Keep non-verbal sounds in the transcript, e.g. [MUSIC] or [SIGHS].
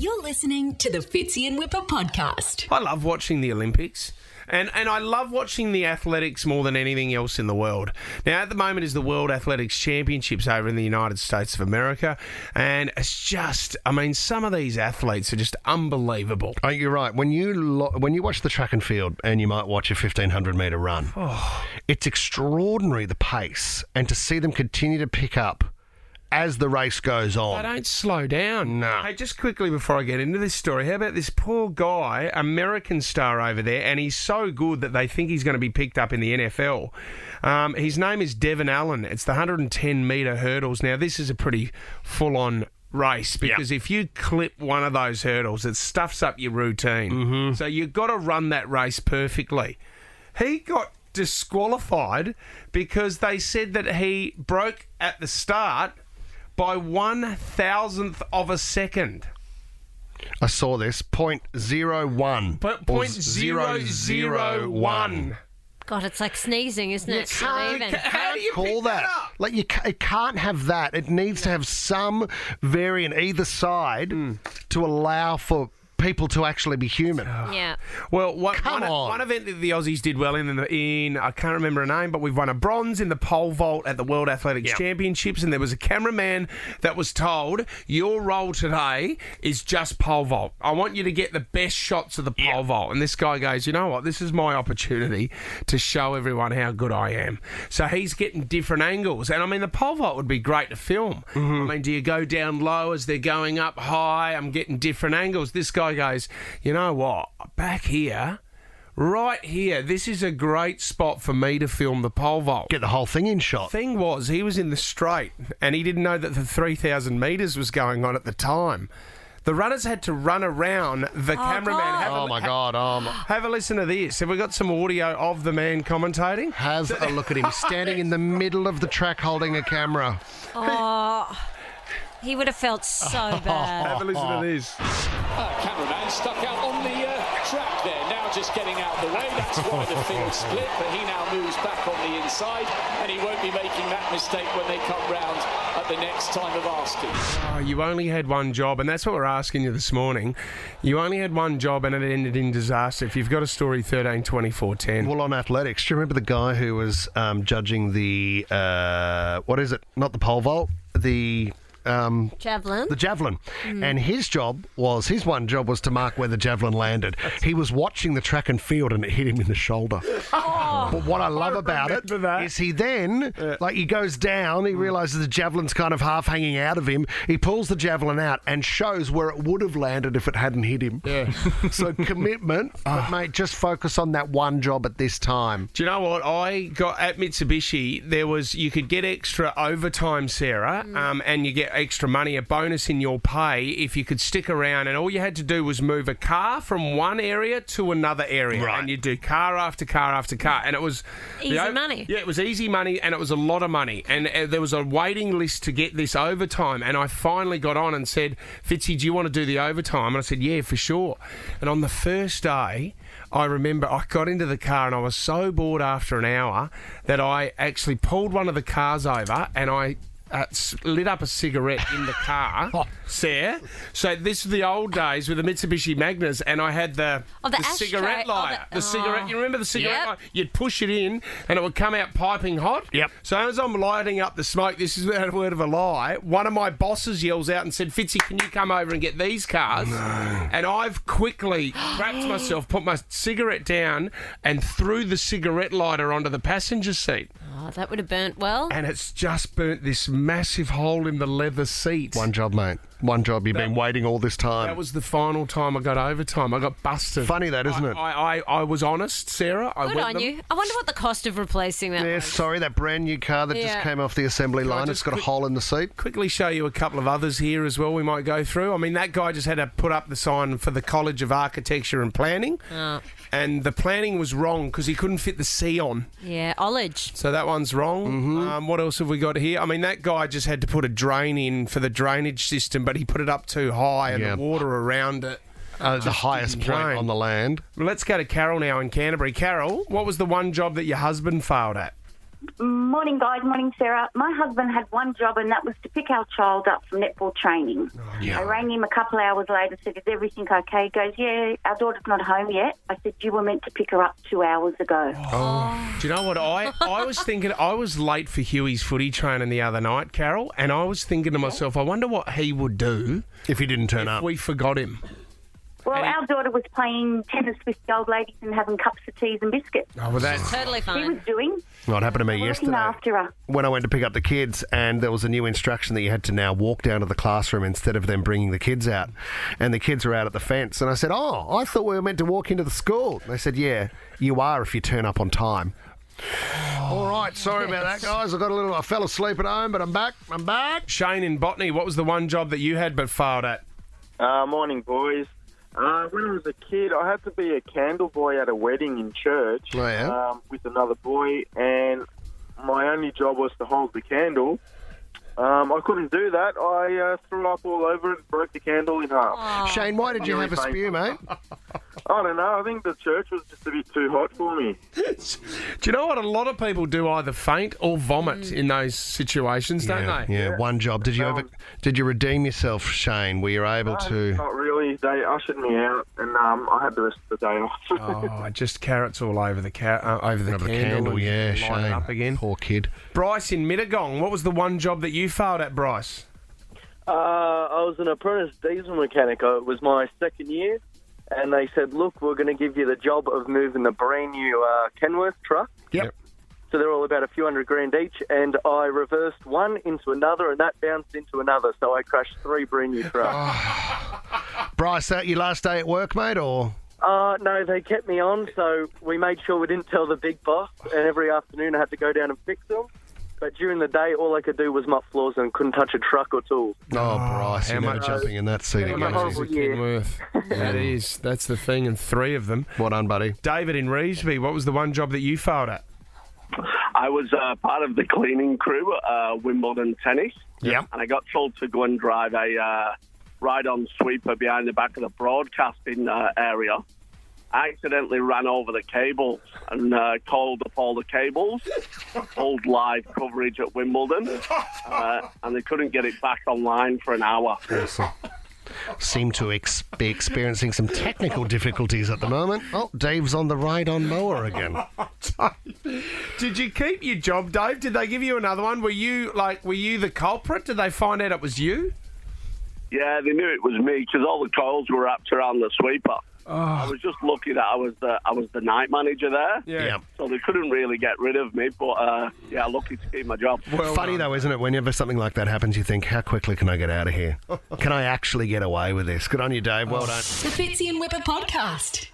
You're listening to the Fitzy and Wippa podcast. I love watching the Olympics. And, and I love watching the athletics more than anything else in the world. Now, at the moment, is the World Athletics Championships over in the United States of America. And it's just, I mean, some of these athletes are just unbelievable. Oh, you're right. When you lo- when you watch the track and field, and you might watch a 1500 meter run, oh. it's extraordinary the pace, and to see them continue to pick up as the race goes on. They don't slow down. No. Hey, just quickly before I get into this story, how about this poor guy, American star over there, and he's so good that they think he's going to be picked up in the NFL. Um, his name is Devon Allen. It's the 110 metre hurdles. Now, this is a pretty full on race because if you clip one of those hurdles, it stuffs up your routine. So you've got to run that race perfectly. He got disqualified because they said that he broke at the start by one thousandth of a second. I saw this point zero one. But or point zero zero one. God, it's like sneezing, isn't it? It's not can't- even. How do you Call pick that. up? Like you, ca- it can't have that. It needs to have some variant either side Hmm. to allow for people to actually be human. Yeah. Well, one, Come one, on. one event that the Aussies did well in, in, the, in, I can't remember a name, but we've won a bronze in the pole vault at the World Athletics Championships, and there was a cameraman that was told, your role today is just pole vault. I want you to get the best shots of the pole vault. And this guy goes, you know what, this is my opportunity to show everyone how good I am. So he's getting different angles. And I mean, the pole vault would be great to film. Mm-hmm. I mean, do you go down low as they're going up high? I'm getting different angles. This guy goes, you know what, back here, right here, this is a great spot for me to film the pole vault. Get the whole thing in shot. Thing was, he was in the straight and he didn't know that the 3,000 metres was going on at the time. The runners had to run around the cameraman. God. Have, a, Oh my god! Um, have a listen to this. Have we got some audio of the man commentating? have a look at him standing in the middle of the track holding a camera. [LAUGHS] Oh, he would have felt so [LAUGHS] bad. Have a listen to this. Uh, cameraman stuck out on the uh, track there. Now just getting out of the way. That's why the field split. But he now moves back on the inside, and he won't be making that mistake when they come round at the next time of asking. Oh, you only had one job, and that's what we're asking you this morning. You only had one job, and it ended in disaster. If you've got a story, 13 24 10. Well, on athletics, do you remember the guy who was um, judging the uh, what is it? Not the pole vault, the um, Javelin. the javelin. And his job was his one job was to mark where the javelin landed. [LAUGHS] He was watching the track and field, and it hit him in the shoulder. But what I love about it that. is he then, like, he goes down, he realizes the javelin's kind of half hanging out of him. He pulls the javelin out and shows where it would have landed if it hadn't hit him. Yeah. [LAUGHS] so commitment, [LAUGHS] but mate, just focus on that one job at this time. Do you know what I got at Mitsubishi? There was you could get extra overtime, Sarah, um, and you get extra money, a bonus in your pay if you could stick around. And all you had to do was move a car from one area to another area, Right. and you do car after car after car, and it was Easy the o- money. Yeah, it was easy money, and it was a lot of money, and uh, there was a waiting list to get this overtime. And I finally got on and said, "Fitzy, do you want to do the overtime?" And I said, "Yeah, for sure." And on the first day. I remember I got into the car and I was so bored after an hour that I actually pulled one of the cars over and I uh, lit up a cigarette in the car, [LAUGHS] Sarah. So this is the old days with the Mitsubishi Magnus, and I had the, Oh, the ashtray. cigarette Oh, lighter. the- the cigarette. oh. You remember the cigarette Yep. lighter? You'd push it in, and it would come out piping hot. Yep. So as I'm lighting up the smoke, this is without [LAUGHS] a word of a lie. One of my bosses yells out and said, "Fitzy, can you come over and get these cars?" And I've quickly [GASPS] wrapped myself, put my cigarette down, and threw the cigarette lighter onto the passenger seat, Oh, that would have burnt well. and it's just burnt this massive hole in the leather seat. One job, mate. One job. You've been waiting all this time. That was the final time I got overtime. I got busted. Funny that, isn't I, it? I, I, I was honest, Sarah. I Good went on them. you. I wonder what the cost of replacing that Yeah, was. sorry, that brand new car that just came off the assembly I line. It's got a hole in the seat. quickly show you a couple of others here as well we might go through. I mean, that guy just had to put up the sign for the College of Architecture and Planning, Oh, and the planning was wrong because he couldn't fit the C on. yeah, Ollage. So that one's wrong. Mm-hmm. Um, what else have we got here? I mean, that guy just had to put a drain in for the drainage system, but he put it up too high and Yeah. the water around it. Uh, the highest point on the land. Well, let's go to Carol now in Canterbury. Carol, what was the one job that your husband failed at? Morning, guys. Morning, Sarah. My husband had one job, and that was to pick our child up from netball training. I rang him a couple hours later, and said, Is everything okay? He goes, Yeah, our daughter's not home yet. I said, You were meant to pick her up two hours ago. Oh. Do you know what I? I was thinking. I was late for Huey's footy training the other night, Carol, and I was thinking to myself, I wonder what he would do If he didn't turn if up. we forgot him. Well, And our daughter was playing tennis with the old ladies and having cups of teas and biscuits. Oh, well, that's Totally He was doing, What happened to me looking yesterday? after her. when I went to pick up the kids, and there was a new instruction that you had to now walk down to the classroom instead of them bringing the kids out. And the kids were out at the fence, and I said, "Oh, I thought we were meant to walk into the school." They said, "Yeah, you are if you turn up on time." [SIGHS] All right, sorry about that, guys. I got a little. I fell asleep at home, but I'm back. I'm back. Shane in Botany. What was the one job that you had but failed at? Uh, morning, boys. Uh, when I was a kid, I had to be a candle boy at a wedding in church Oh, yeah? um, with another boy, and my only job was to hold the candle. Um, I couldn't do that. I uh, threw up all over it, broke the candle in half. Shane, why did you have a spew, mate? [LAUGHS] I don't know. I think the church was just a bit too hot for me. [LAUGHS] Do you know what? A lot of people do either faint or vomit in those situations, don't yeah, they? yeah, one job. Did you ever? Did you redeem yourself, Shane? Were you able to? Not really. They ushered me out, and um, I had the rest of the day off. [LAUGHS] Oh, just carrots all over the ca- uh, over the Over the candle. candle, yeah, Shane. up again. Poor kid. Bryce in Mittagong. What was the one job that you failed at, Bryce? Uh, I was an apprentice diesel mechanic. It was my second year, and they said, "Look, we're going to give you the job of moving the brand new uh, Kenworth truck." Yep. So they're all about a few hundred grand each, and I reversed one into another, and that bounced into another. So I crashed three brand new trucks. Bryce, that your last day at work, mate, or? uh, no, they kept me on, so we made sure we didn't tell the big boss. And every afternoon, I had to go down and fix them. But during the day, all I could do was mop floors and couldn't touch a truck or tools. Oh, Bryce, how you're much- jumping in that seat How again. much horrible is a year. Kenworth? [LAUGHS] that is. That's the thing, and three of them. Well on, buddy. David in Revesby. What was the one job that you failed at? I was uh, part of the cleaning crew at uh, Wimbledon Tennis. Yep. And I got told to go and drive a uh, ride-on sweeper behind the back of the broadcasting uh, area. I accidentally ran over the cables and uh, called up all the cables, old live coverage at Wimbledon, uh, and they couldn't get it back online for an hour. Seem to ex- be experiencing some technical difficulties at the moment. Oh, Dave's on the ride on mower again. [LAUGHS] Did you keep your job, Dave? Did they give you another one? Were you like, were you the culprit? Did they find out it was you? Yeah, they knew it was me because all the coils were wrapped around the sweeper. I was just lucky that I was the I was the night manager there. Yeah. So they couldn't really get rid of me, but uh, yeah, lucky to keep my job. Well Funny done. though, isn't it? Whenever something like that happens, you think, how quickly can I get out of here? Can I actually get away with this? Good on you, Dave. Well done. The Fitzy and Wippa podcast.